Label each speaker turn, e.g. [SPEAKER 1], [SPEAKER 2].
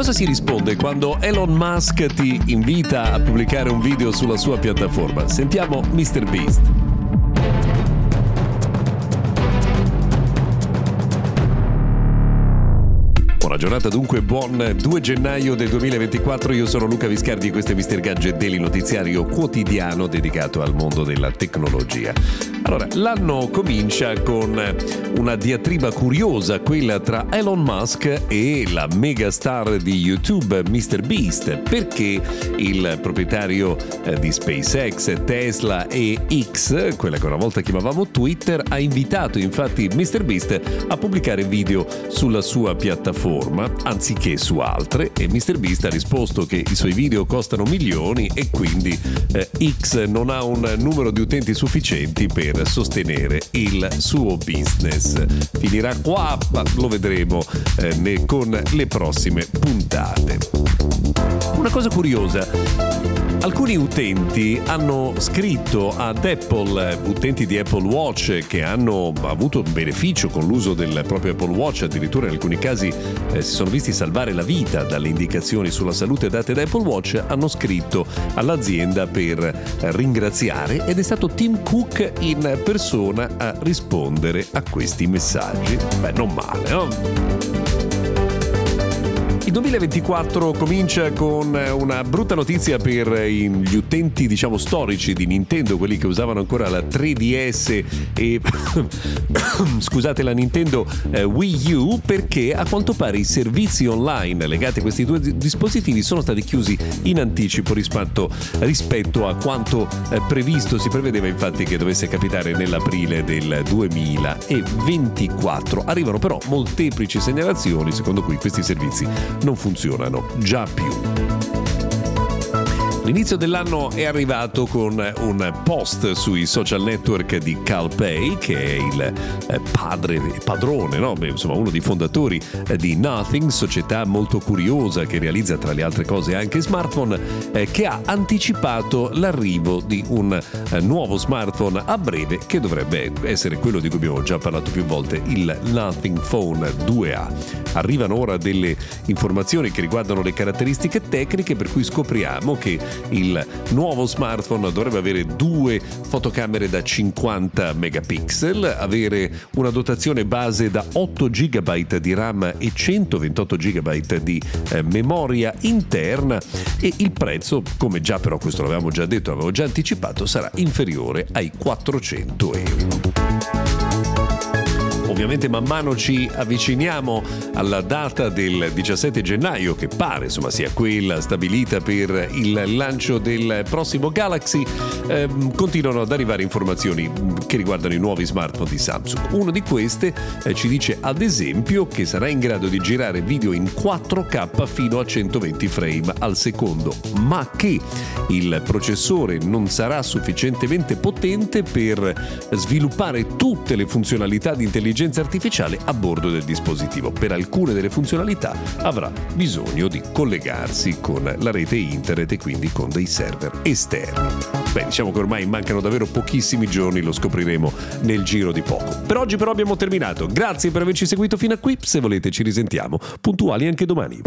[SPEAKER 1] Cosa si risponde quando Elon Musk ti invita a pubblicare un video sulla sua piattaforma? Sentiamo Mr. giornata dunque, buon 2 gennaio del 2024, io sono Luca Viscardi e questo è Mr. Gadget Daily Notiziario quotidiano dedicato al mondo della tecnologia. Allora, l'anno comincia con una diatriba curiosa, quella tra Elon Musk e la megastar di YouTube Mr. Beast, perché il proprietario eh, di SpaceX, Tesla e X, quella che una volta chiamavamo Twitter, ha invitato infatti Mr. Beast a pubblicare video sulla sua piattaforma piattaforma anziché su altre e MrBeast ha risposto che i suoi video costano milioni e quindi eh, X non ha un numero di utenti sufficienti per sostenere il suo business. Finirà qua, ma lo vedremo eh, con le prossime puntate. Una cosa curiosa, Alcuni utenti hanno scritto ad Apple, utenti di Apple Watch che hanno avuto beneficio con l'uso del proprio Apple Watch, addirittura in alcuni casi eh, si sono visti salvare la vita dalle indicazioni sulla salute date da Apple Watch, hanno scritto all'azienda per ringraziare ed è stato Tim Cook in persona a rispondere a questi messaggi. Beh, non male, no? Il 2024 comincia con una brutta notizia per gli utenti, diciamo, storici di Nintendo, quelli che usavano ancora la 3DS e scusate la Nintendo eh, Wii U, perché a quanto pare i servizi online legati a questi due dispositivi sono stati chiusi in anticipo rispetto, rispetto a quanto eh, previsto. Si prevedeva infatti che dovesse capitare nell'aprile del 2024. Arrivano però molteplici segnalazioni secondo cui questi servizi non funzionano già più. L'inizio dell'anno è arrivato con un post sui social network di CalPay, che è il eh, padre, padrone, no? insomma uno dei fondatori eh, di Nothing, società molto curiosa che realizza tra le altre cose anche smartphone, eh, che ha anticipato l'arrivo di un nuovo smartphone a breve che dovrebbe essere quello di cui abbiamo già parlato più volte, il Nothing Phone 2A. Arrivano ora delle informazioni che riguardano le caratteristiche tecniche per cui scopriamo che il nuovo smartphone dovrebbe avere due fotocamere da 50 megapixel, avere una dotazione base da 8 GB di RAM e 128 GB di eh, memoria interna e il prezzo, come già però questo l'avevamo già detto, avevo già anticipato, sarà inferiore ai 400 euro. Ovviamente man mano ci avviciniamo alla data del 17 gennaio che pare insomma sia quella stabilita per il lancio del prossimo Galaxy, eh, continuano ad arrivare informazioni che riguardano i nuovi smartphone di Samsung. Una di queste eh, ci dice ad esempio che sarà in grado di girare video in 4K fino a 120 frame al secondo, ma che il processore non sarà sufficientemente potente per sviluppare tutte le funzionalità di intelligenza intelligenza artificiale a bordo del dispositivo. Per alcune delle funzionalità avrà bisogno di collegarsi con la rete internet e quindi con dei server esterni. Beh, diciamo che ormai mancano davvero pochissimi giorni, lo scopriremo nel giro di poco. Per oggi però abbiamo terminato. Grazie per averci seguito fino a qui. Se volete ci risentiamo puntuali anche domani.